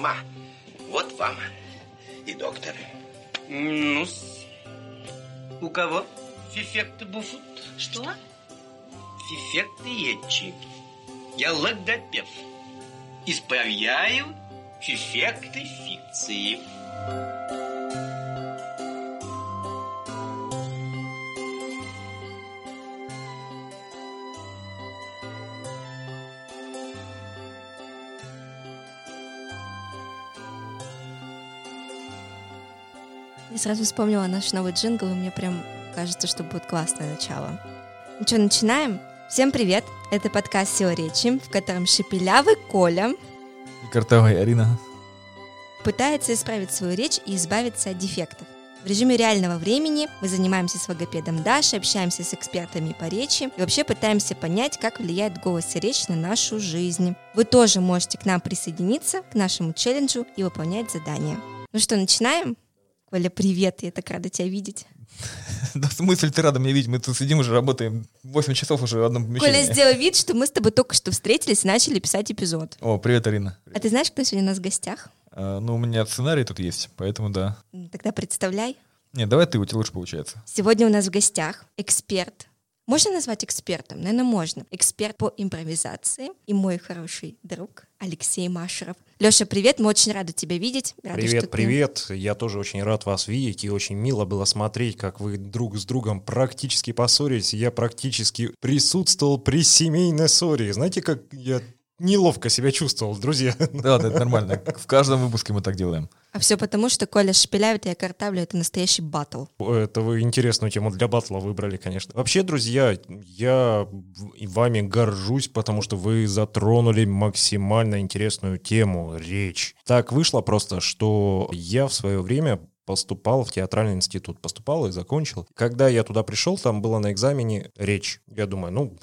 Ма, вот вам и доктор. ну у кого фифекты буфут? Что? Фифекты ечи. Я логопед. Исправляю фифекты фикции. Я сразу вспомнила наш новый джингл, и мне прям кажется, что будет классное начало. Ну что, начинаем? Всем привет! Это подкаст «Сила речи», в котором шепелявый Коля и картавая Арина пытается исправить свою речь и избавиться от дефектов. В режиме реального времени мы занимаемся с логопедом Дашей, общаемся с экспертами по речи и вообще пытаемся понять, как влияет голос и речь на нашу жизнь. Вы тоже можете к нам присоединиться, к нашему челленджу и выполнять задания. Ну что, начинаем? Коля, привет, я так рада тебя видеть. Да в смысле ты рада меня видеть? Мы тут сидим уже, работаем 8 часов уже в одном помещении. Коля, сделай вид, что мы с тобой только что встретились и начали писать эпизод. О, привет, Арина. А ты знаешь, кто сегодня у нас в гостях? А, ну, у меня сценарий тут есть, поэтому да. Тогда представляй. Не, давай ты, у тебя лучше получается. Сегодня у нас в гостях эксперт. Можно назвать экспертом? Наверное, можно. Эксперт по импровизации и мой хороший друг Алексей Машеров. Леша, привет, мы очень рады тебя видеть. Рады, привет, ты... привет. Я тоже очень рад вас видеть, и очень мило было смотреть, как вы друг с другом практически поссорились. Я практически присутствовал при семейной ссоре. Знаете, как я неловко себя чувствовал, друзья. Да, да, это нормально. В каждом выпуске мы так делаем. А все потому, что Коля шепелявит, а я картавлю, это настоящий батл. Это вы интересную тему для батла выбрали, конечно. Вообще, друзья, я вами горжусь, потому что вы затронули максимально интересную тему, речь. Так вышло просто, что я в свое время поступал в театральный институт. Поступал и закончил. Когда я туда пришел, там было на экзамене речь. Я думаю, ну,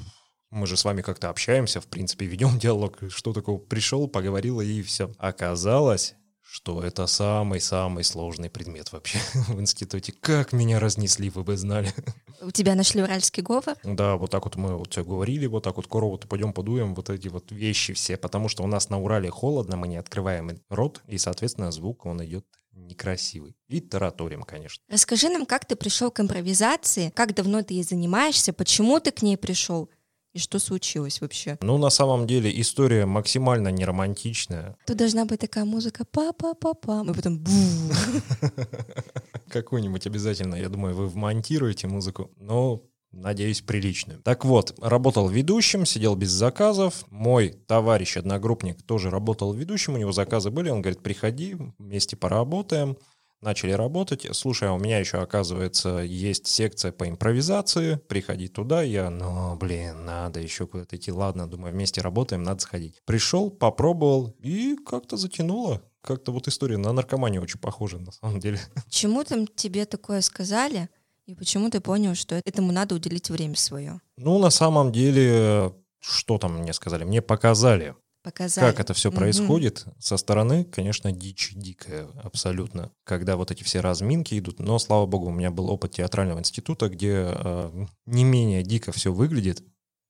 мы же с вами как-то общаемся, в принципе, ведем диалог. Что такого? Пришел, поговорил и все. Оказалось, что это самый-самый сложный предмет вообще в институте. Как меня разнесли, вы бы знали. У тебя нашли уральский говор? Да, вот так вот мы вот все говорили, вот так вот корову пойдем подуем, вот эти вот вещи все, потому что у нас на Урале холодно, мы не открываем рот, и, соответственно, звук, он идет некрасивый. И тараторим, конечно. Расскажи нам, как ты пришел к импровизации, как давно ты ей занимаешься, почему ты к ней пришел? И что случилось вообще? Ну, на самом деле, история максимально неромантичная. Тут должна быть такая музыка па-па-па-па, и потом бу. Какую-нибудь обязательно, я думаю, вы вмонтируете музыку, но надеюсь, приличную. Так вот, работал ведущим, сидел без заказов. Мой товарищ, одногруппник, тоже работал ведущим, у него заказы были. Он говорит, приходи, вместе поработаем начали работать. Слушай, а у меня еще, оказывается, есть секция по импровизации. Приходи туда. Я, ну, блин, надо еще куда-то идти. Ладно, думаю, вместе работаем, надо сходить. Пришел, попробовал и как-то затянуло. Как-то вот история на наркоманию очень похожа, на самом деле. Чему там тебе такое сказали? И почему ты понял, что этому надо уделить время свое? Ну, на самом деле, что там мне сказали? Мне показали показали. Как это все происходит угу. со стороны, конечно, дичь дикая абсолютно, когда вот эти все разминки идут. Но, слава богу, у меня был опыт театрального института, где э, не менее дико все выглядит,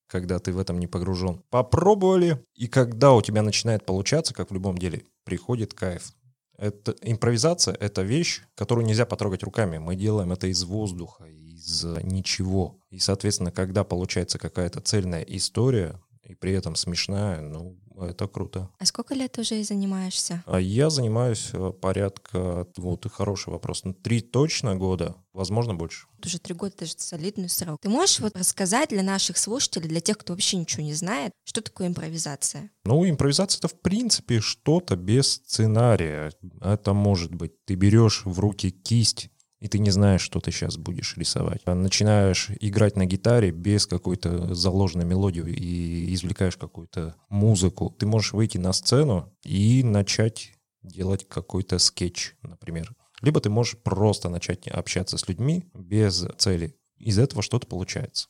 когда ты в этом не погружен. Попробовали, и когда у тебя начинает получаться, как в любом деле, приходит кайф. Это, импровизация — это вещь, которую нельзя потрогать руками. Мы делаем это из воздуха, из ничего. И, соответственно, когда получается какая-то цельная история, и при этом смешная, ну, это круто. А сколько лет уже занимаешься? А я занимаюсь э, порядка, вот и хороший вопрос, ну, три точно года, возможно, больше. Уже три года, это же солидный срок. Ты можешь вот рассказать для наших слушателей, для тех, кто вообще ничего не знает, что такое импровизация? Ну, импровизация — это, в принципе, что-то без сценария. Это может быть, ты берешь в руки кисть, и ты не знаешь, что ты сейчас будешь рисовать. А начинаешь играть на гитаре без какой-то заложенной мелодии и извлекаешь какую-то музыку. Ты можешь выйти на сцену и начать делать какой-то скетч, например. Либо ты можешь просто начать общаться с людьми без цели. Из этого что-то получается.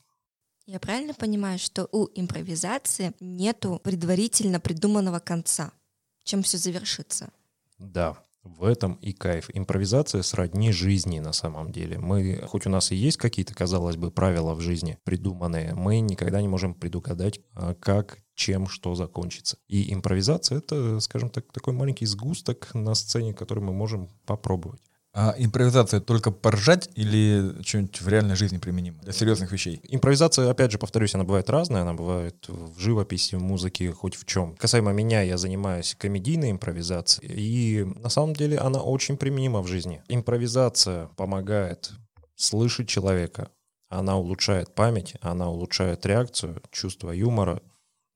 Я правильно понимаю, что у импровизации нету предварительно придуманного конца, чем все завершится? Да, В этом и кайф. Импровизация сродни жизни на самом деле. Мы, хоть у нас и есть какие-то, казалось бы, правила в жизни придуманные, мы никогда не можем предугадать, а, как чем что закончится. И импровизация — это, скажем так, такой маленький сгусток на сцене, который мы можем попробовать. А импровизация только поржать или что-нибудь в реальной жизни применимо для серьезных вещей? Импровизация, опять же, повторюсь, она бывает разная, она бывает в живописи, в музыке, хоть в чем. Касаемо меня, я занимаюсь комедийной импровизацией, и на самом деле она очень применима в жизни. Импровизация помогает слышать человека, она улучшает память, она улучшает реакцию, чувство юмора,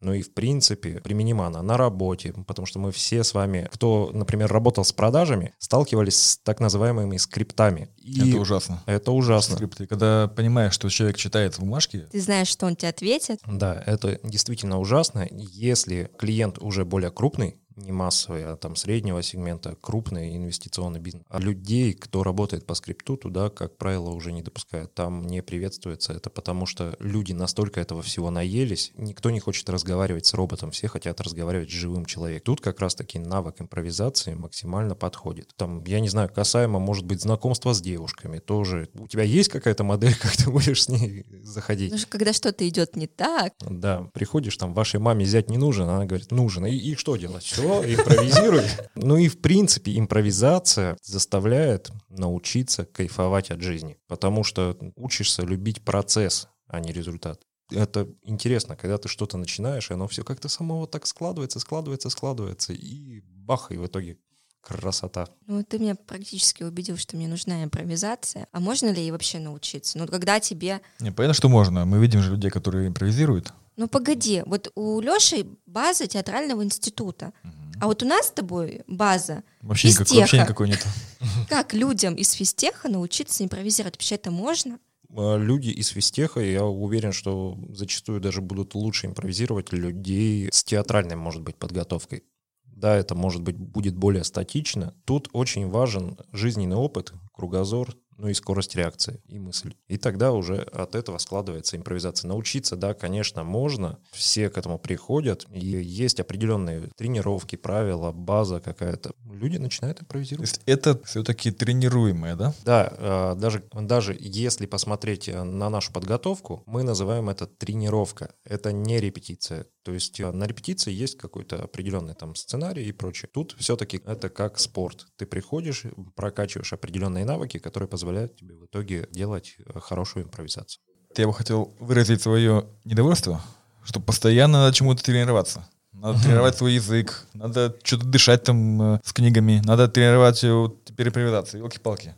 ну и в принципе применима она на работе, потому что мы все с вами, кто, например, работал с продажами, сталкивались с так называемыми скриптами. И Это ужасно. Это ужасно. Скрипты. Когда понимаешь, что человек читает бумажки, Ты знаешь, что он тебе ответит. Да, это действительно ужасно. Если клиент уже более крупный, не массовый, а там среднего сегмента, крупный инвестиционный бизнес. А людей, кто работает по скрипту, туда, как правило, уже не допускают. Там не приветствуется это, потому что люди настолько этого всего наелись, никто не хочет разговаривать с роботом, все хотят разговаривать с живым человеком. Тут как раз-таки навык импровизации максимально подходит. Там, я не знаю, касаемо, может быть, знакомства с девушками тоже. У тебя есть какая-то модель, как ты будешь с ней заходить? Что когда что-то идет не так, Да, приходишь, там, вашей маме взять не нужен, она говорит, нужен. И, и что делать? Все, импровизируй. Ну и, в принципе, импровизация заставляет научиться кайфовать от жизни, потому что учишься любить процесс, а не результат. Это интересно, когда ты что-то начинаешь, и оно все как-то само вот так складывается, складывается, складывается, и бах, и в итоге красота. ну ты меня практически убедил, что мне нужна импровизация. А можно ли ей вообще научиться? Ну когда тебе... не, понятно, что можно. Мы видим же людей, которые импровизируют. Ну погоди, вот у Леши база театрального института, а вот у нас с тобой база Вообще, никак- Физтеха. вообще никакой нет. Как людям из физтеха научиться импровизировать? Вообще это можно? А Люди из физтеха, я уверен, что зачастую даже будут лучше импровизировать людей с театральной, может быть, подготовкой. Да, это, может быть, будет более статично. Тут очень важен жизненный опыт, кругозор, ну и скорость реакции и мысль. И тогда уже от этого складывается импровизация. Научиться, да, конечно, можно, все к этому приходят, и есть определенные тренировки, правила, база какая-то. Люди начинают То импровизировать. есть это все-таки тренируемое, да? Да, э, даже, даже если посмотреть э, на нашу подготовку, мы называем это тренировка. Это не репетиция. То есть э, на репетиции есть какой-то определенный там сценарий и прочее. Тут все-таки это как спорт. Ты приходишь, прокачиваешь определенные навыки, которые позволяют тебе в итоге делать э, хорошую импровизацию. Я бы хотел выразить свое недовольство, что постоянно надо чему-то тренироваться. Надо тренировать свой язык, надо что-то дышать там э, с книгами, надо тренировать э, вот импровизацию, елки-палки.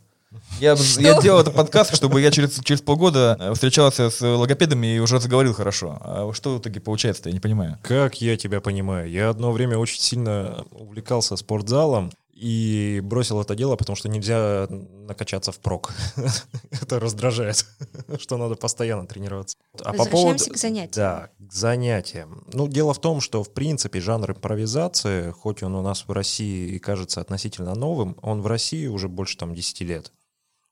Я, я делал этот подкаст, чтобы я через, через полгода э, встречался с логопедами и уже заговорил хорошо. А что в итоге получается-то, я не понимаю. Как я тебя понимаю? Я одно время очень сильно увлекался спортзалом и бросил это дело, потому что нельзя накачаться впрок. это раздражает, что надо постоянно тренироваться. А по поводу... к занятиям. Да, к занятиям. Ну, дело в том, что, в принципе, жанр импровизации, хоть он у нас в России и кажется относительно новым, он в России уже больше там 10 лет.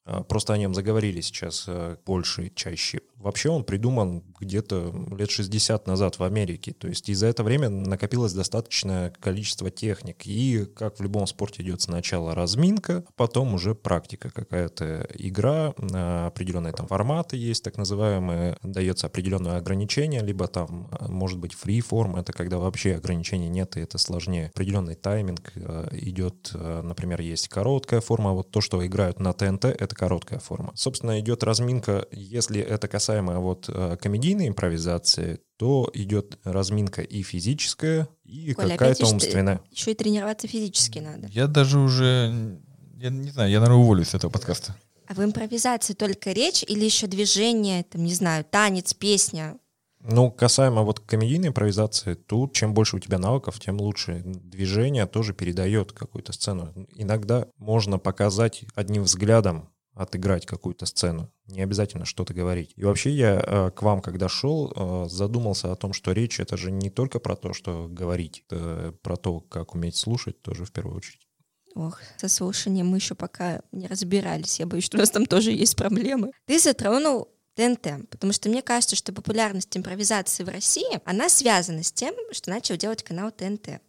А, Просто о нем заговорили сейчас э, больше чаще. Вообще он придуман где-то лет 60 назад в Америке. То есть и за это время накопилось достаточное количество техник. И как в любом спорте идет сначала разминка, а потом уже практика какая-то игра, а, определенные там форматы есть, так называемые, дается определенное ограничение, либо там а, может быть фри-форм, это когда вообще ограничений нет, и это сложнее. Определенный тайминг идет, например, есть короткая форма, вот то, что играют на ТНТ, это короткая форма. Собственно, идет разминка, если это касаемо вот э, комедийной импровизации, то идет разминка и физическая, и Коля, какая-то умственная. Еще и тренироваться физически надо. Я даже уже, я не знаю, я, наверное, уволюсь с этого подкаста. А в импровизации только речь или еще движение, там, не знаю, танец, песня? Ну, касаемо вот комедийной импровизации, тут чем больше у тебя навыков, тем лучше. Движение тоже передает какую-то сцену. Иногда можно показать одним взглядом отыграть какую-то сцену. Не обязательно что-то говорить. И вообще я э, к вам, когда шел, э, задумался о том, что речь — это же не только про то, что говорить, это про то, как уметь слушать тоже в первую очередь. Ох, со слушанием мы еще пока не разбирались. Я боюсь, что у нас там тоже есть проблемы. Ты затронул ТНТ, потому что мне кажется, что популярность импровизации в России, она связана с тем, что начал делать канал ТНТ.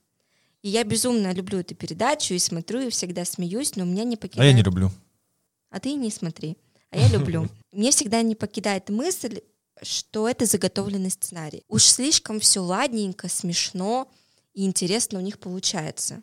И я безумно люблю эту передачу и смотрю, и всегда смеюсь, но у меня не А покидает... я не люблю. А ты не смотри. А я люблю. Мне всегда не покидает мысль, что это заготовленный сценарий. Уж слишком все ладненько, смешно и интересно у них получается.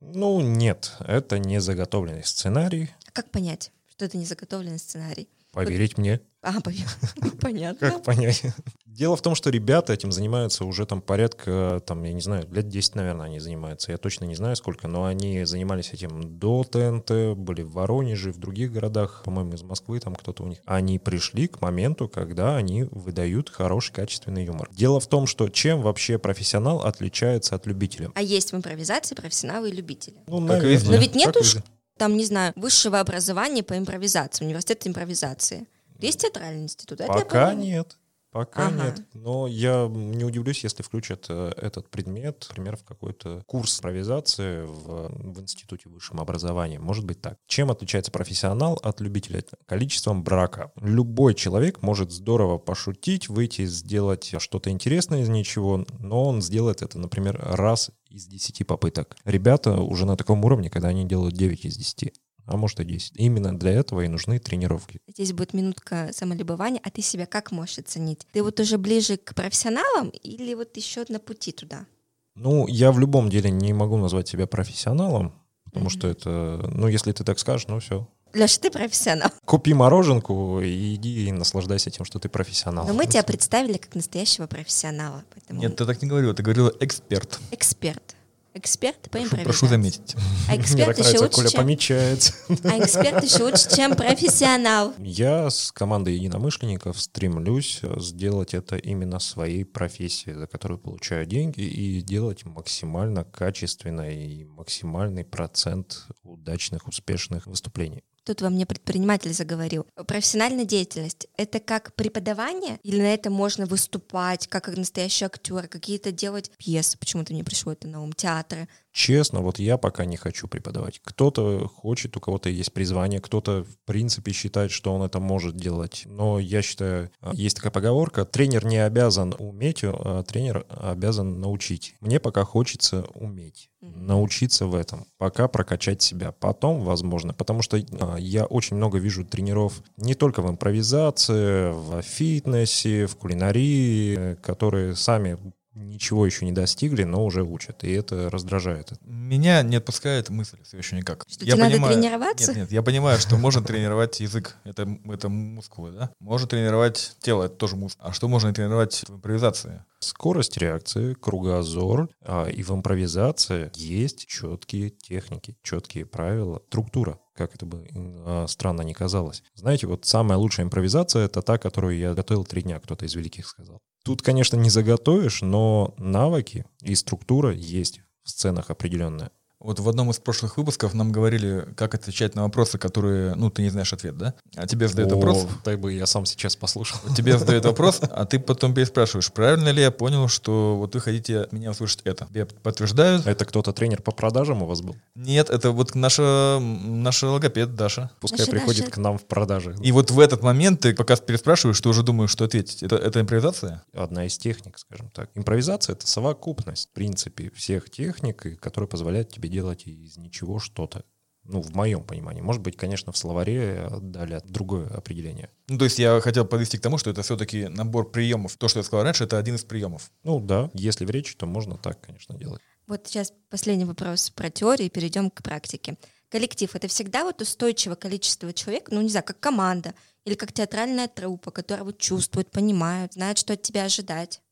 Ну, нет, это не заготовленный сценарий. А как понять, что это не заготовленный сценарий? Поверить мне, А, пон- понятно. как понять. Дело в том, что ребята этим занимаются уже там порядка, там, я не знаю, лет 10, наверное, они занимаются. Я точно не знаю сколько, но они занимались этим до ТНТ, были в Воронеже, в других городах, по-моему, из Москвы там кто-то у них. Они пришли к моменту, когда они выдают хороший, качественный юмор. Дело в том, что чем вообще профессионал отличается от любителя? А есть в импровизации профессионалы и любители. Ну, Как наверное, везде. Но ведь как нет уж везде. там, не знаю, высшего образования по импровизации, университет импровизации. Есть театральный институт? Это Пока нет. Пока Ага. нет. Но я не удивлюсь, если включат э, этот предмет, например, в какой-то курс импровизации в, в институте высшего образования. Может быть так. Чем отличается профессионал от любителя? Количеством брака. Любой человек может здорово пошутить, выйти, сделать что-то интересное из ничего, но он сделает это, например, раз из 10 попыток. Ребята уже на таком уровне, когда они делают 9 из 10 а может и 10. Именно для этого и нужны тренировки. Здесь будет минутка самолюбования, а ты себя как можешь оценить? Ты вот уже ближе к профессионалам или вот еще на пути туда? Ну, я в любом деле не могу назвать себя профессионалом, потому Мгм. что это, ну, если ты так скажешь, ну все. Леша, ты профессионал. Купи мороженку и иди и наслаждайся тем, что ты профессионал. Но мы тебя представили как настоящего профессионала. Поэтому Нет, ты так не говорила, ты говорила эксперт. эксперт. Эксперт по Прошу, импровизации. прошу заметить. А Мне эксперт так еще лучше, Коля чем... помечается. А эксперт еще лучше, чем профессионал. Я с командой единомышленников стремлюсь сделать это именно своей профессией, за которую получаю деньги, и делать максимально качественно и максимальный процент удачных, успешных выступлений. Тут во мне предприниматель заговорил. Профессиональная деятельность — это как преподавание? Или на это можно выступать, как настоящий актер, какие-то делать пьесы? Почему-то мне пришло это на ум. Театры. Честно, вот я пока не хочу преподавать. Кто-то хочет, у кого-то есть призвание, кто-то в принципе считает, что он это может делать. Но я считаю, а, есть такая поговорка, тренер не обязан уметь, а тренер обязан научить. Мне пока хочется уметь, научиться в этом, пока прокачать себя. Потом, возможно, потому что а, я очень много вижу тренеров не только в импровизации, в фитнесе, в кулинарии, э, которые сами ничего еще не достигли, но уже учат, и это раздражает. Меня не отпускает мысль все еще никак. Что тебе надо тренироваться? Нет, нет, я понимаю, что можно тренировать язык, это, это мускулы, да? Можно тренировать тело, это тоже мускулы. А что можно тренировать в импровизации? Скорость реакции, кругозор, а, и в импровизации есть четкие техники, четкие правила, структура, как это бы а, странно не казалось. Знаете, вот самая лучшая импровизация — это та, которую я готовил три дня, кто-то из великих сказал. Тут, конечно, не заготовишь, но навыки и структура есть в сценах определенная. Вот в одном из прошлых выпусков нам говорили, как отвечать на вопросы, которые, ну, ты не знаешь ответ, да? А тебе задают вопрос, дай бы я сам сейчас послушал. тебе задают вопрос, а ты потом переспрашиваешь, правильно ли я понял, что вот вы хотите от меня услышать это? Тебе подтверждают? Это кто-то тренер по продажам у вас был? Нет, это вот наша, наша логопед Даша. Пускай Наша приходит Даша. к нам в продажи. И вот в этот момент ты пока переспрашиваешь, ты уже думаешь, что ответить. Это, это импровизация? одна из техник, скажем так. Импровизация — это совокупность, в принципе, всех техник, которые позволяют тебе делать из ничего что-то. Ну, в моем понимании. Может быть, конечно, в словаре дали другое определение. Ну, то есть я хотел подвести к тому, что это все-таки набор приемов. То, что я сказал раньше, это один из приемов. Ну да, если в речи, то можно так, конечно, делать. Вот сейчас последний вопрос про теорию, перейдем к практике. Коллектив — это всегда вот устойчивое количество человек, ну, не знаю, как команда или как театральная труппа, которая вот чувствует, понимает, знает, что от тебя ожидать.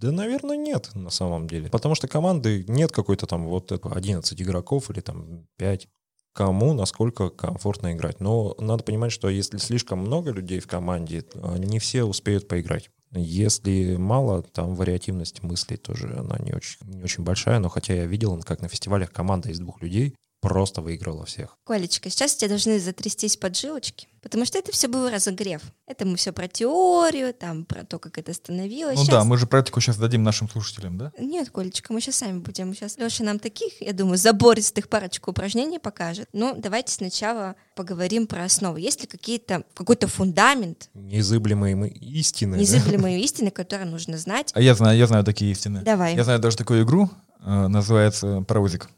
Да, наверное, нет на самом деле. Потому что команды нет какой-то там вот это 11 игроков или там 5. Кому, насколько комфортно играть. Но надо понимать, что если слишком много людей в команде, не все успеют поиграть. Если мало, там вариативность мыслей тоже, она не очень, не очень большая. Но хотя я видел, как на фестивалях команда из двух людей просто выиграла всех. Колечка, сейчас тебе должны затрястись поджилочки, потому что это все был разогрев. Это мы все про теорию, там, про то, как это становилось. Ну Щас- да, мы же практику сейчас дадим нашим слушателям, да? Нет, Колечка, мы сейчас сами будем. Сейчас Леша нам таких, я думаю, забористых парочку упражнений покажет. Ну, давайте сначала поговорим про основы. Есть ли какие-то, какой-то фундамент, Незыблемые мы истины. да? незыблемые истины, которые нужно знать? А я знаю, я знаю такие истины. Давай. Я знаю даже такую игру, э, называется паровозик.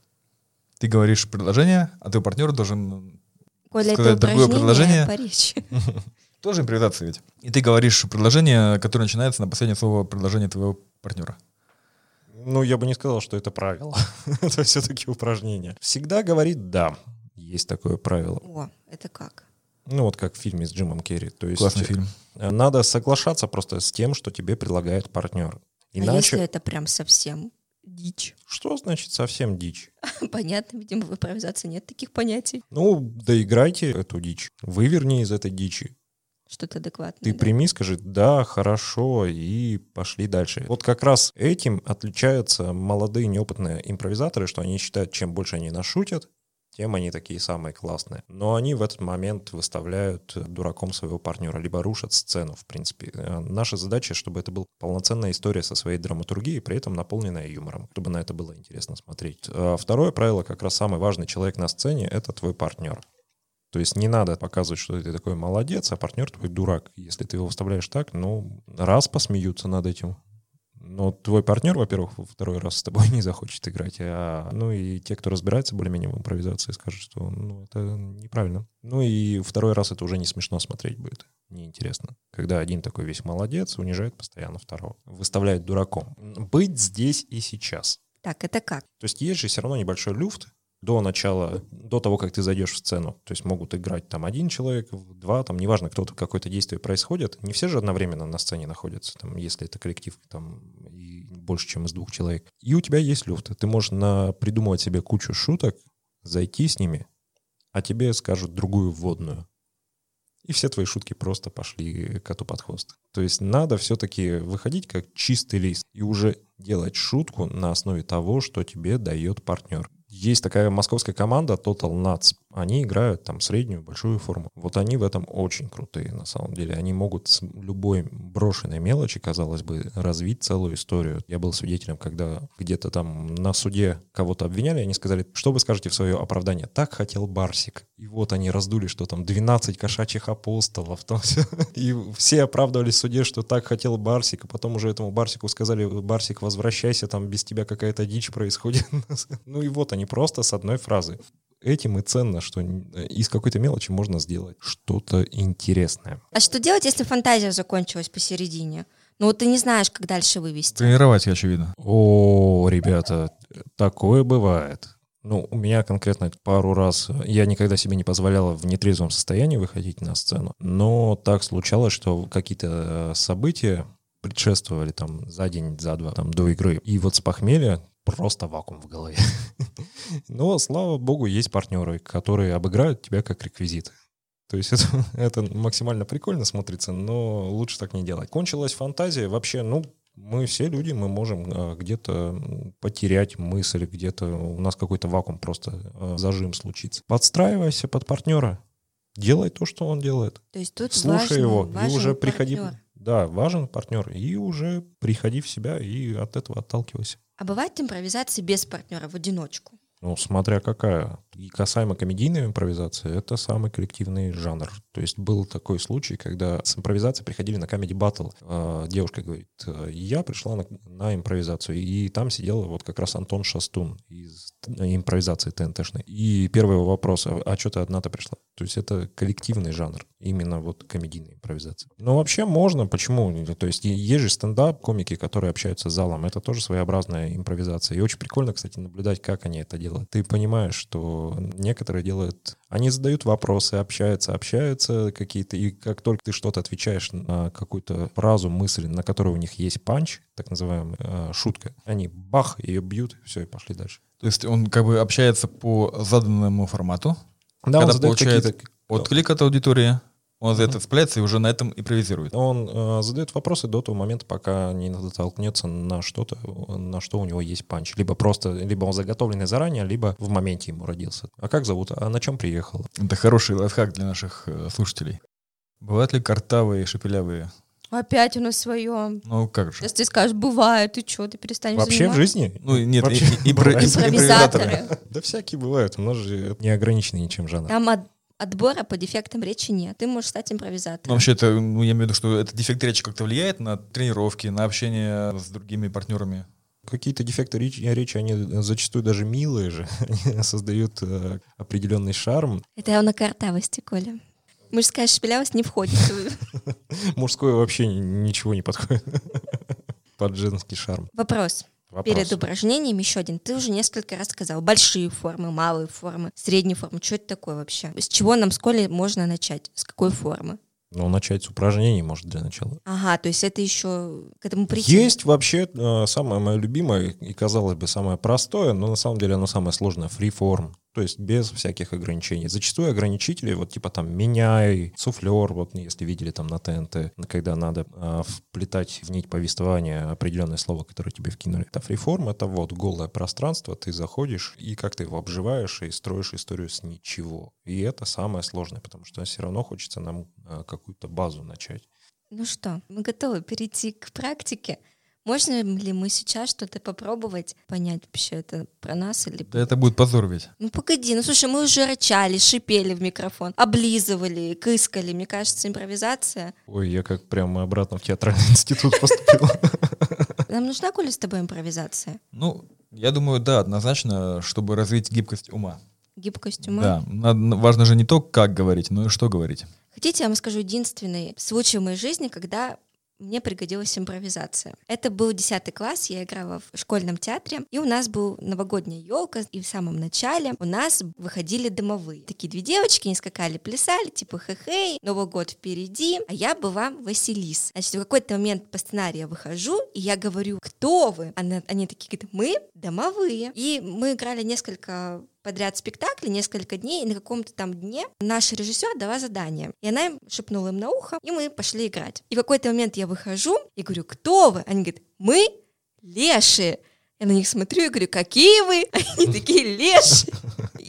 Ты говоришь предложение, а твой партнер должен Коля, Сказать это другое предложение? по речи. тоже импровизация ведь. И ты говоришь предложение, которое начинается на последнее слово предложения твоего партнера. Ну, я бы не сказал, что это правило. это все-таки упражнение. Всегда говорит «да». Есть такое правило. О, это как? Ну, вот как в фильме с Джимом Керри. То есть Классный фильм. э, надо соглашаться просто с тем, что тебе предлагает партнер. А Иначе... если это прям совсем дичь? Что значит совсем дичь? Понятно, видимо, в импровизации нет таких понятий. Ну, доиграйте эту дичь. Выверни из этой дичи. Что-то адекватное. Ты да? прими, скажи «да, хорошо» и пошли дальше. Вот как раз этим отличаются молодые неопытные импровизаторы, что они считают, чем больше они нашутят, тем они такие самые классные. Но они в этот момент выставляют дураком своего партнера, либо рушат сцену, в принципе. Э, Наша задача, чтобы это была полноценная история со своей драматургией, при этом наполненная юмором, чтобы на это было интересно смотреть. А Второе правило, как раз самый важный человек на сцене, это твой партнер. То есть не надо показывать, что ты такой молодец, а партнер твой дурак. Если ты его выставляешь так, ну, раз посмеются над этим. Но твой партнер, во-первых, во второй раз с тобой не захочет играть. А, ну и те, кто разбирается более-менее в импровизации, скажут, что ну, это неправильно. Ну и второй раз это уже не смешно смотреть будет. Неинтересно. Когда один такой весь молодец, унижает постоянно второго. Выставляет дураком. Быть здесь и сейчас. Так, это как? То есть есть же все равно небольшой люфт до начала, до того, как ты зайдешь в сцену. То есть могут играть там один человек, два, там неважно, кто-то, какое-то действие происходит. Не все же одновременно на сцене находятся, там, если это коллектив там, и больше, чем из двух человек. И у тебя есть люфт. Ты можешь на, придумывать себе кучу шуток, зайти с ними, а тебе скажут другую вводную. И все твои шутки просто пошли коту под хвост. То есть надо все-таки выходить как чистый лист и уже делать шутку на основе того, что тебе дает партнер. Есть такая московская команда Total Nuts. Они играют там среднюю, большую форму. Вот они в этом очень крутые, на самом деле. Они могут с любой брошенной мелочи, казалось бы, развить целую историю. Я был свидетелем, когда где-то там на суде кого-то обвиняли, они сказали, что вы скажете в свое оправдание? Так хотел Барсик. И вот они раздули, что там 12 кошачьих апостолов. Там все. И все оправдывались в суде, что так хотел Барсик. А потом уже этому Барсику сказали, Барсик, возвращайся, там без тебя какая-то дичь происходит. Ну и вот они просто с одной фразы. Этим и ценно, что из какой-то мелочи можно сделать что-то интересное. А что делать, если фантазия закончилась посередине? Ну вот ты не знаешь, как дальше вывести. Тренировать, очевидно. О, ребята, такое бывает. Ну, у меня конкретно пару раз, я никогда себе не позволял в нетрезвом состоянии выходить на сцену, но так случалось, что какие-то э, события предшествовали там за день, за два, там до игры. И вот с похмелья просто вакуум в голове. Но, слава богу, есть партнеры, которые обыграют тебя как реквизит. То есть это, это максимально прикольно смотрится, но лучше так не делать. Кончилась фантазия, вообще, ну, мы все люди, мы можем э, где-то потерять мысль, где-то у нас какой-то вакуум, просто э, зажим случится. Подстраивайся под партнера, делай то, что он делает. То есть тут Слушай важно- его, важен и уже приходи... партнер. Да, важен партнер, и уже приходи в себя, и от этого отталкивайся. А бывает импровизация без партнера, в одиночку? Ну, смотря какая. И касаемо комедийной импровизации, это самый коллективный жанр. То есть был такой случай, когда с импровизацией приходили на Comedy Battle. Э, Девушка говорит, «Э, я пришла на, на импровизацию, и там сидел вот как раз Антон Шастун из т- импровизации ТНТшной. И первый вопрос, а, а что ты одна-то пришла? То есть это коллективный жанр, именно вот комедийная импровизация. Но вообще можно, почему? То есть есть же стендап, комики, которые общаются с залом, это тоже своеобразная импровизация. И очень прикольно, кстати, наблюдать, как они это делают. Ты понимаешь, что некоторые делают... Они задают вопросы, общаются, общаются какие-то, и как только ты что-то отвечаешь на какую-то фразу, мысль, на которой у них есть панч, так называемая э, шутка, они бах, ее бьют, все, и пошли дальше. То есть он как бы общается по заданному формату, Да, когда он задает получает отклик от аудитории, он за это цепляется и уже на этом импровизирует. Он э, задает вопросы до того момента, пока не натолкнется на что-то, на что у него есть панч. Либо просто, либо он заготовленный заранее, либо в моменте ему родился. А как зовут? А на чем приехал? Это хороший лайфхак для наших э, слушателей. Бывают ли картавые, шепелявые? Опять у нас свое. Ну, как же. Если ты скажешь, бывает, ты что, ты перестанешь Вообще в заниматься? жизни? Ну, нет, Вообще и- и- бывает. Импровизаторы. Да всякие бывают. У нас же не ограниченный ничем жанр. Там от- отбора по дефектам речи нет. Ты можешь стать Ну, импровизатором. вообще, это, ну, я имею в виду, что этот дефект речи как-то влияет на тренировки, на общение с другими партнерами. какие-то дефекты речи, речи, они зачастую даже милые же, они создают э, определенный шарм. Это я на картавости, Коля. Мужская шепелявость не входит. Мужское вообще ничего не подходит под женский шарм. Вопрос. Вопрос. Перед упражнением еще один. Ты уже несколько раз сказал. Большие формы, малые формы, средние формы. Что это такое вообще? С чего нам в школе можно начать? С какой формы? Ну, начать с упражнений, может, для начала. Ага, то есть это еще к этому прийти. Есть вообще э, самое мое любимое и, казалось бы, самое простое, но на самом деле оно самое сложное — фриформ. То есть без всяких ограничений. Зачастую ограничители, вот типа там меняй, суфлер, вот если видели там на ТНТ, когда надо э, вплетать в нить повествования определенное слово, которое тебе вкинули. Это фриформ, это вот голое пространство, ты заходишь и как ты его обживаешь и строишь историю с ничего. И это самое сложное, потому что все равно хочется нам э, какую-то базу начать. Ну что, мы готовы перейти к практике. Можно ли мы сейчас что-то попробовать, понять вообще это про нас или... Да это будет позор ведь. Ну погоди, ну слушай, мы уже рычали, шипели в микрофон, облизывали, кыскали. Мне кажется, импровизация. Ой, я как прямо обратно в театральный институт поступил. Нам нужна, Коля, с тобой импровизация? Ну, я думаю, да, однозначно, чтобы развить гибкость ума. Гибкость ума? Да, надо- важно же не то, как говорить, но и что говорить. Хотите, я вам скажу единственный случай в моей жизни, когда мне пригодилась импровизация. Это был 10 класс, я играла в школьном театре, и у нас был новогодняя елка, и в самом начале у нас выходили домовые. Такие две девочки, они скакали, плясали, типа хе-хей, Новый год впереди, а я была Василис. Значит, в какой-то момент по сценарию я выхожу, и я говорю, кто вы? Она- они такие говорят, мы домовые. И мы играли несколько подряд спектакли несколько дней, и на каком-то там дне наш режиссер дала задание. И она им шепнула им на ухо, и мы пошли играть. И в какой-то момент я выхожу и говорю, кто вы? Они говорят, мы лешие. Я на них смотрю и говорю, какие вы? Они такие лешие.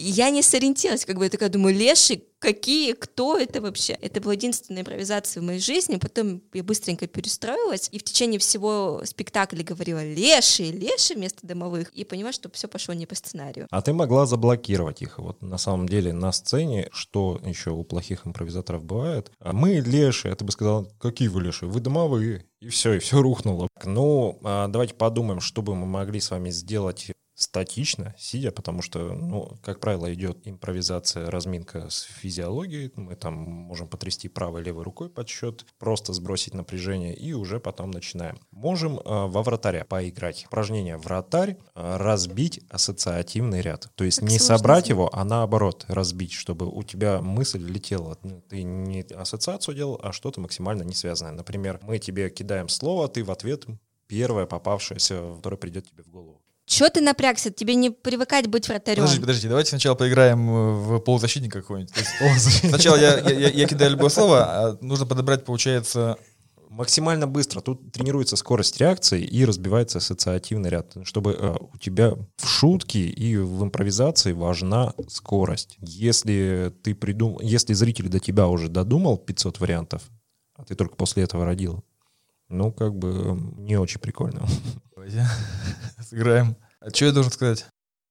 Я не сориентировалась, как бы я такая думаю, лешие, какие, кто это вообще? Это была единственная импровизация в моей жизни, потом я быстренько перестроилась, и в течение всего спектакля говорила лешие, лешие вместо домовых, и понимаю, что все пошло не по сценарию. А ты могла заблокировать их. Вот на самом деле на сцене, что еще у плохих импровизаторов бывает, а мы лешие, а ты бы сказал, какие вы лешие? Вы домовые. И все, и все рухнуло. Ну, а давайте подумаем, что бы мы могли с вами сделать статично, сидя, потому что, ну, как правило, идет импровизация, разминка с физиологией. Мы там можем потрясти правой левой рукой под счет, просто сбросить напряжение и уже потом начинаем. Можем э, во вратаря поиграть. Упражнение вратарь, э, разбить ассоциативный ряд. То есть Как не сложно собрать его, а наоборот разбить, чтобы у тебя мысль летела. Ну, Ты не ассоциацию делал, а что-то максимально не связанное. Например, мы тебе кидаем слово, ты в ответ первое попавшееся, которое придет тебе в голову. Че ты напрягся? Тебе не привыкать быть вратарем. Подождите, подождите, давайте сначала поиграем в полузащитника какой-нибудь. Сначала я, кидаю любое слово, а нужно подобрать, получается, Максимально быстро. Тут тренируется скорость реакции и разбивается ассоциативный ряд, чтобы э, у тебя в шутке и в импровизации важна скорость. Если ты придум... если зритель до тебя уже додумал 500 вариантов, а ты только после этого родил, ну, как бы э, не очень прикольно. Давайте сыграем. А что я должен сказать?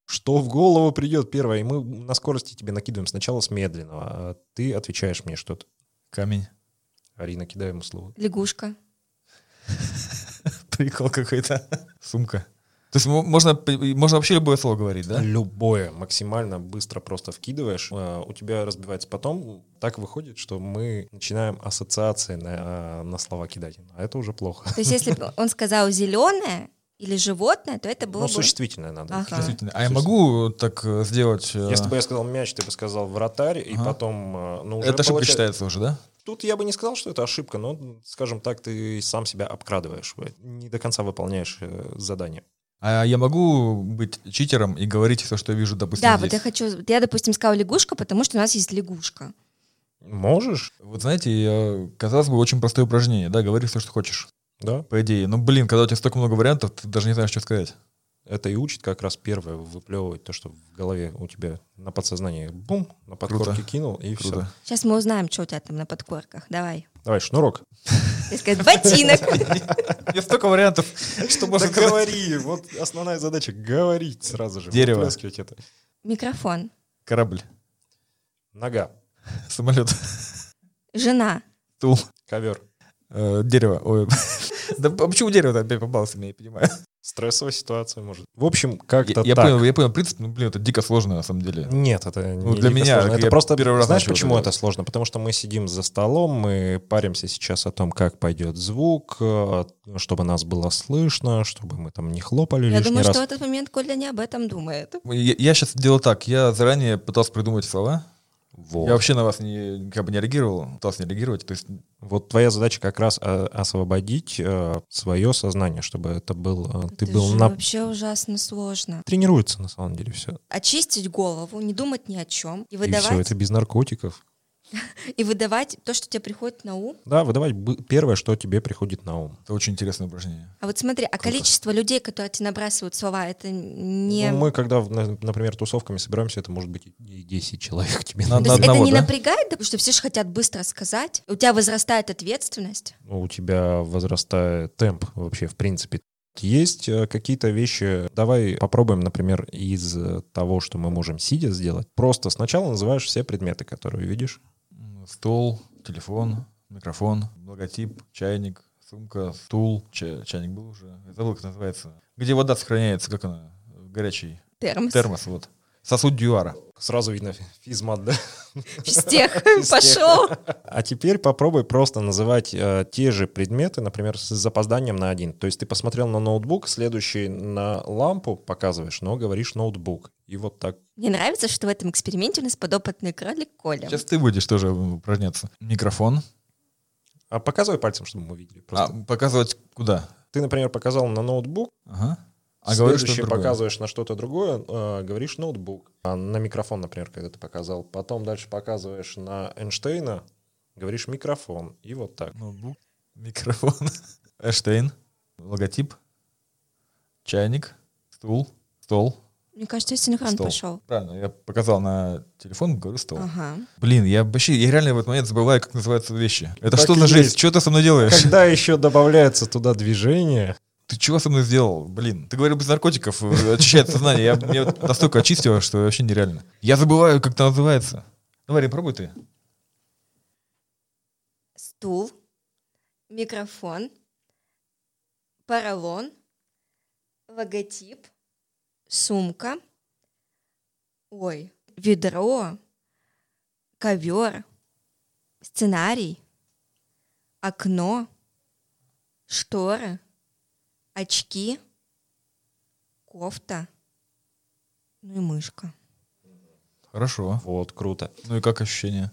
Что в голову придет первое, и мы на скорости тебе накидываем сначала с медленного, а ты отвечаешь мне что-то. Камень. Арина, кидай ему слово. Лягушка. Прикол какой-то. Сумка. То есть мо- можно, можно вообще любое слово говорить, да? Любое, максимально быстро просто вкидываешь, а, у тебя разбивается потом. Так выходит, что мы начинаем ассоциации на, а, на слова кидать. А это уже плохо. То есть если бы он сказал зеленое или животное, то это было Ну, бы... существительное надо. Ага. Действительно. А я могу так э, сделать... э, Если бы я сказал мяч, ты бы сказал вратарь, и Ага. потом... а, Ну, уже Это ошибка получается- считается уже, да? Тут я бы не сказал, что это ошибка, но, скажем так, ты сам себя обкрадываешь. Не до конца выполняешь э, задание. А я могу быть читером и говорить все, что я вижу, допустим, Да, здесь? вот я хочу... Я, допустим, сказала лягушка, потому что у нас есть лягушка. Можешь, Вот знаете, я- казалось бы, очень простое упражнение, да, говори все, что хочешь, да. по идее. Ну, блин, когда у тебя столько много вариантов, ты даже не знаешь, что сказать. Это и учит как раз первое выплевывать то, что в голове у тебя на подсознании бум, на подкорке Круто. кинул, и все. Круто. Сейчас мы узнаем, что у тебя там на подкорках. Давай. Давай, шнурок. Я сказать, ботинок. Мне столько вариантов, что можно Да сказать. говори, вот основная задача — говорить сразу же. Дерево. это. Микрофон. Корабль, Нога, самолет, Жена. стул, ковер, э, дерево, ой, Да почему дерево опять попался, я не понимаю. Стрессовая ситуация, может. В общем, как-то Я, я так. понял, я понял принцип, ну, блин, это дико сложно на самом деле. Нет, это Ну, не для дико меня, сложно. я Это просто, первый раз знаешь, почему это это сложно? Потому что мы сидим за столом, мы паримся сейчас о том, как пойдет звук, э, чтобы нас было слышно, чтобы мы там не хлопали Я лишний думаю, раз. что в этот момент Коля не об этом думает. Я, я сейчас делал так, я заранее пытался придумать слова. Вот. Я вообще на вас не, как бы не реагировал, пытался не реагировать. То есть Вот твоя задача как раз э, освободить свое сознание, чтобы это был... э, ты Это был же на... вообще ужасно сложно. Тренируется на самом деле все. Очистить голову, не думать ни о чем и И выдавать, все, это без наркотиков. и выдавать то, что тебе приходит на ум. Да, выдавать первое, что тебе приходит на ум. это очень интересное упражнение. А вот смотри, а количество людей, которые тебе набрасывают слова, это не... Ну, мы когда, например, тусовками собираемся, это может быть и 10 человек тебе На- То надо. есть это одного, не да? напрягает, потому что все же хотят быстро сказать. У тебя возрастает ответственность. у тебя возрастает темп вообще, в принципе. Есть э, какие-то вещи, давай попробуем, например, из э, того, что мы можем сидя сделать. Просто сначала называешь все предметы, которые видишь. Стол, телефон, микрофон, логотип, чайник, сумка, стул. Ча- чайник был уже. Забыл, как называется. Где вода сохраняется, как она? Горячий. Термос. Термос, вот. Сосуд дюара. Сразу видно физмат, да? Физтех. Пошел. А теперь попробуй просто называть э, те же предметы, например, с запозданием на один. То есть ты посмотрел на ноутбук, следующий на лампу показываешь, но говоришь ноутбук. И вот так. Мне нравится, что в этом эксперименте у нас подопытный кролик Коля. Сейчас ты будешь тоже упражняться. Микрофон. А показывай пальцем, чтобы мы видели. А, Просто. показывать куда? Ты, например, показал на ноутбук, Ага. А говоришь, что следующий другое. показываешь на что-то другое, э, говоришь ноутбук. А на микрофон, например, когда ты показал. Потом дальше показываешь на Эйнштейна, говоришь микрофон. И вот так. Ноутбук, микрофон, Эштейн, логотип, чайник, стул, стол. Мне кажется, я синхрон стол. пошел. Правильно, я показал на телефон, говорю стол. Ага. Блин, я вообще, я реально в этот момент забываю, как называются вещи. Это Так что за есть. Что ты со мной делаешь? Когда еще добавляется туда движение, Ты чего со мной сделал? Блин, ты говорил без наркотиков, э, очищает сознание. Я вот настолько очистило, что вообще нереально. Я забываю, как это называется. Давай, Рим, пробуй ты. Стул, микрофон, поролон, логотип, сумка, ой, ведро, ковер, сценарий, окно, шторы, очки, кофта, ну и мышка. Хорошо. вот, круто. Ну и как ощущения?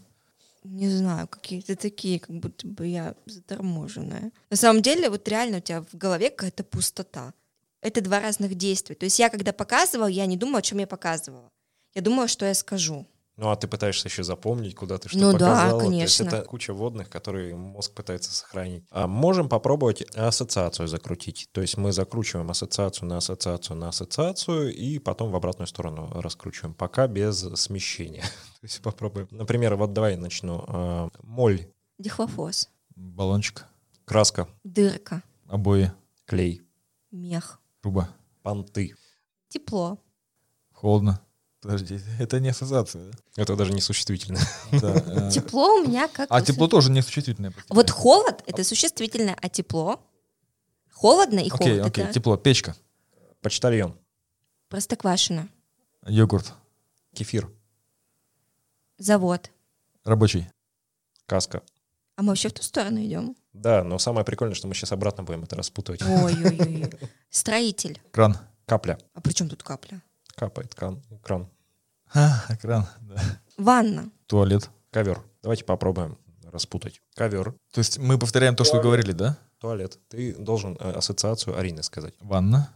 Не знаю, какие-то такие, как будто бы я заторможенная. На самом деле, вот реально у тебя в голове какая-то пустота. Это два разных действия. То есть я, когда показывала, я не думала, о чем я показывала. Я думала, что я скажу. Ну, а ты пытаешься еще запомнить, куда ты что Ну да, показала. То есть конечно. это куча водных, которые мозг пытается сохранить. А можем попробовать ассоциацию закрутить. То есть мы закручиваем ассоциацию на ассоциацию на ассоциацию и потом в обратную сторону раскручиваем, пока без смещения. То есть попробуем. Например, вот давай я начну. А, Моль, Дихлофос, Баллончик, краска, дырка, обои, клей, мех, труба. понты. тепло. Холодно. Подожди, это не ассоциация, да? Это даже не существительно. Да, э, Тепло у меня как... А тепло тоже не существительное. Вот холод — это существительное, а тепло? Холодно и Окей, холод — окей, это тепло. Печка, Почтальон, простоквашино. йогурт, кефир, Завод. рабочий, каска. А мы вообще в ту сторону идем? Да, но самое прикольное, что мы сейчас обратно будем это распутывать. Ой-ой-ой. Строитель. кран. Капля. А при чем тут капля? Капает кран. кран. А, кран, да. Ванна. Туалет. Ковер. Давайте попробуем распутать. Ковер, То есть мы повторяем то, что вы говорили, да? туалет. Ты должен э, ассоциацию Арины сказать. Ванна.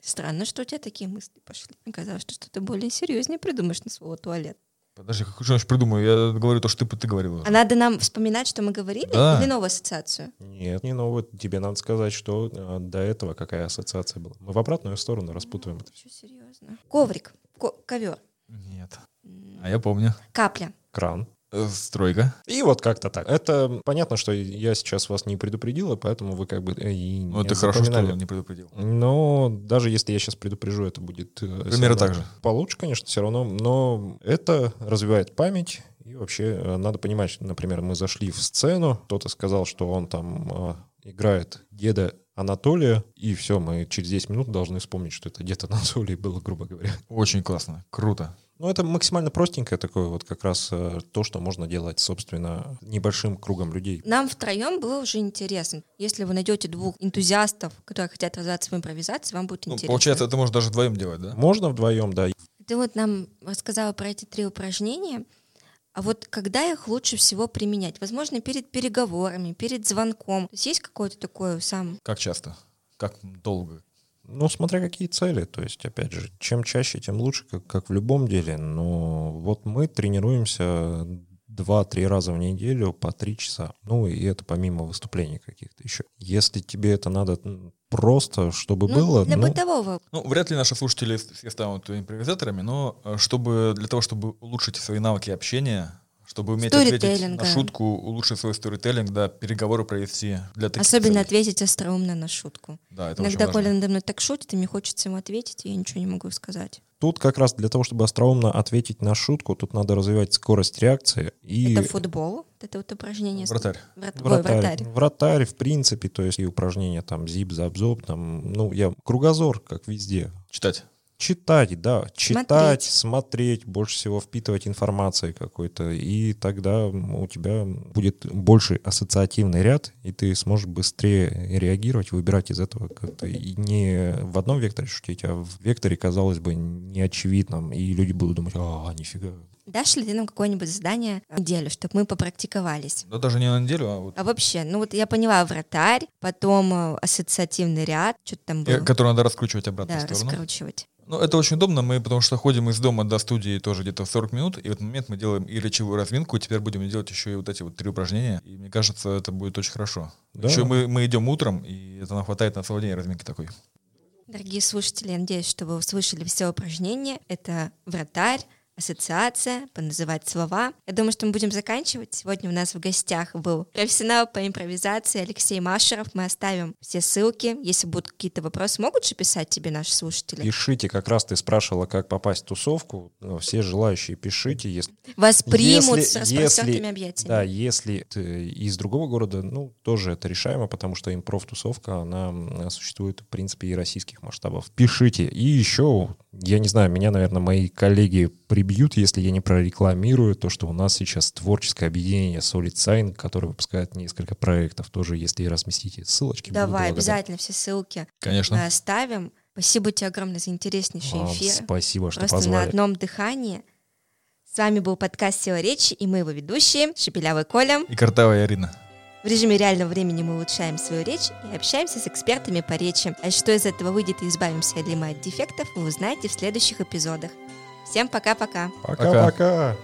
Странно, что у тебя такие мысли пошли. Мне казалось, что что-то более серьезнее придумаешь на слово туалет. Подожди, как что я придумаю? Я говорю то, что ты, ты говорила. А надо нам вспоминать, что мы говорили, Да. или новую ассоциацию? Нет, не новое. Тебе надо сказать, что э, до этого какая ассоциация была. Мы в обратную сторону распутываем это. Что серьезно? Коврик. Ко- ковер. Нет. А я помню. Капля. Кран. Стройка. И вот как-то так. Это понятно, что я сейчас вас не предупредила, поэтому вы как бы э, и Ну, это хорошо, что не предупредил. Но даже если я сейчас предупрежу, это будет... э, Примерно так же. Получше, конечно, все равно, но это развивает память. И вообще э, надо понимать, например, мы зашли в сцену, кто-то сказал, что он там э, играет деда Анатолия, и все, мы через 10 минут должны вспомнить, что это дед Анатолий был, грубо говоря. Очень классно, круто. Ну, это максимально простенькое такое вот как раз э, то, что можно делать, собственно, небольшим кругом людей. Нам втроем было уже интересно. Если вы найдете двух энтузиастов, которые хотят развиваться в импровизации, вам будет Ну, интересно. получается, это можно даже вдвоем делать, да? Можно вдвоем, да. Ты вот нам рассказала про эти три упражнения, а вот когда их лучше всего применять? Возможно, перед переговорами, перед звонком. То есть есть какой-то такой сам... Как часто? Как долго? Ну, смотря какие цели. То есть, опять же, чем чаще, тем лучше, как, как в любом деле. Но вот мы тренируемся два-три раза в неделю по три часа. Ну, и это помимо выступлений каких-то еще. Если тебе это надо просто, чтобы Ну, было... для ну, бытового. Ну, вряд ли наши слушатели все станут импровизаторами, но э, чтобы для того, чтобы улучшить свои навыки общения, чтобы уметь ответить на шутку, улучшить свой сторителлинг, да, переговоры провести для таких Особенно целей. ответить остроумно на шутку. Да, это Иногда. Коля надо мной так шутит, и мне хочется ему ответить, и я ничего не могу сказать. Тут как раз для того, чтобы остроумно ответить на шутку, тут надо развивать скорость реакции и... Это футбол, это вот упражнение. Вратарь. Врат- Ой, Вратарь. вратарь. Вратарь, в принципе, то есть и упражнения там зип, зап, зоп, там, ну, я кругозор, как везде. Читать. Читать, да, читать, смотреть, больше всего впитывать информации какой-то, и тогда у тебя будет больше ассоциативный ряд, и ты сможешь быстрее реагировать, выбирать из этого как-то. И не в одном векторе шутить, а в векторе, казалось бы, неочевидном, и люди будут думать, а, нифига. Дашь ли ты нам какое-нибудь задание неделю, чтобы мы попрактиковались? Да даже не на неделю, а вот А вообще, ну вот я поняла, вратарь, потом э, ассоциативный ряд, что-то там было. э, который надо раскручивать обратно да, в сторону. раскручивать. Ну, это очень удобно, мы потому что ходим из дома до студии тоже где-то в 40 минут, и в этот момент мы делаем и речевую разминку, и теперь будем делать еще и вот эти вот три упражнения, и мне кажется, это будет очень хорошо. Да. Еще мы, мы идем утром, и это нам хватает на целый день разминки такой. Дорогие слушатели, я надеюсь, что вы услышали все упражнения. Это вратарь, ассоциация, поназывать слова. Я думаю, что мы будем заканчивать. Сегодня у нас в гостях был профессионал по импровизации Алексей Машеров. Мы оставим все ссылки. Если будут какие-то вопросы, могут же писать тебе наши слушатели? Пишите, как раз ты спрашивала, как попасть в тусовку, Ну, все желающие пишите, если Вас примут Если- с распростертыми объятиями. Да, если ты из другого города, ну, тоже это решаемо, потому что импров-тусовка, она существует, в принципе, и российских масштабов. Пишите. И еще, я не знаю, меня, наверное, мои коллеги прибьют, если я не прорекламирую то, что у нас сейчас творческое объединение Solid Sign, которое выпускает несколько проектов. Тоже, если разместите ссылочки, Давай, обязательно все ссылки Конечно. оставим. Спасибо тебе огромное за интереснейший Вам эфир. спасибо, что Просто на позвали. одном дыхании. С вами был подкаст «Сила речи» и мы его ведущие, Шепелявый Коля. И картавая Арина. В режиме реального времени мы улучшаем свою речь и общаемся с экспертами по речи. А что из этого выйдет и избавимся ли мы от дефектов, вы узнаете в следующих эпизодах. Всем пока-пока! Пока-пока.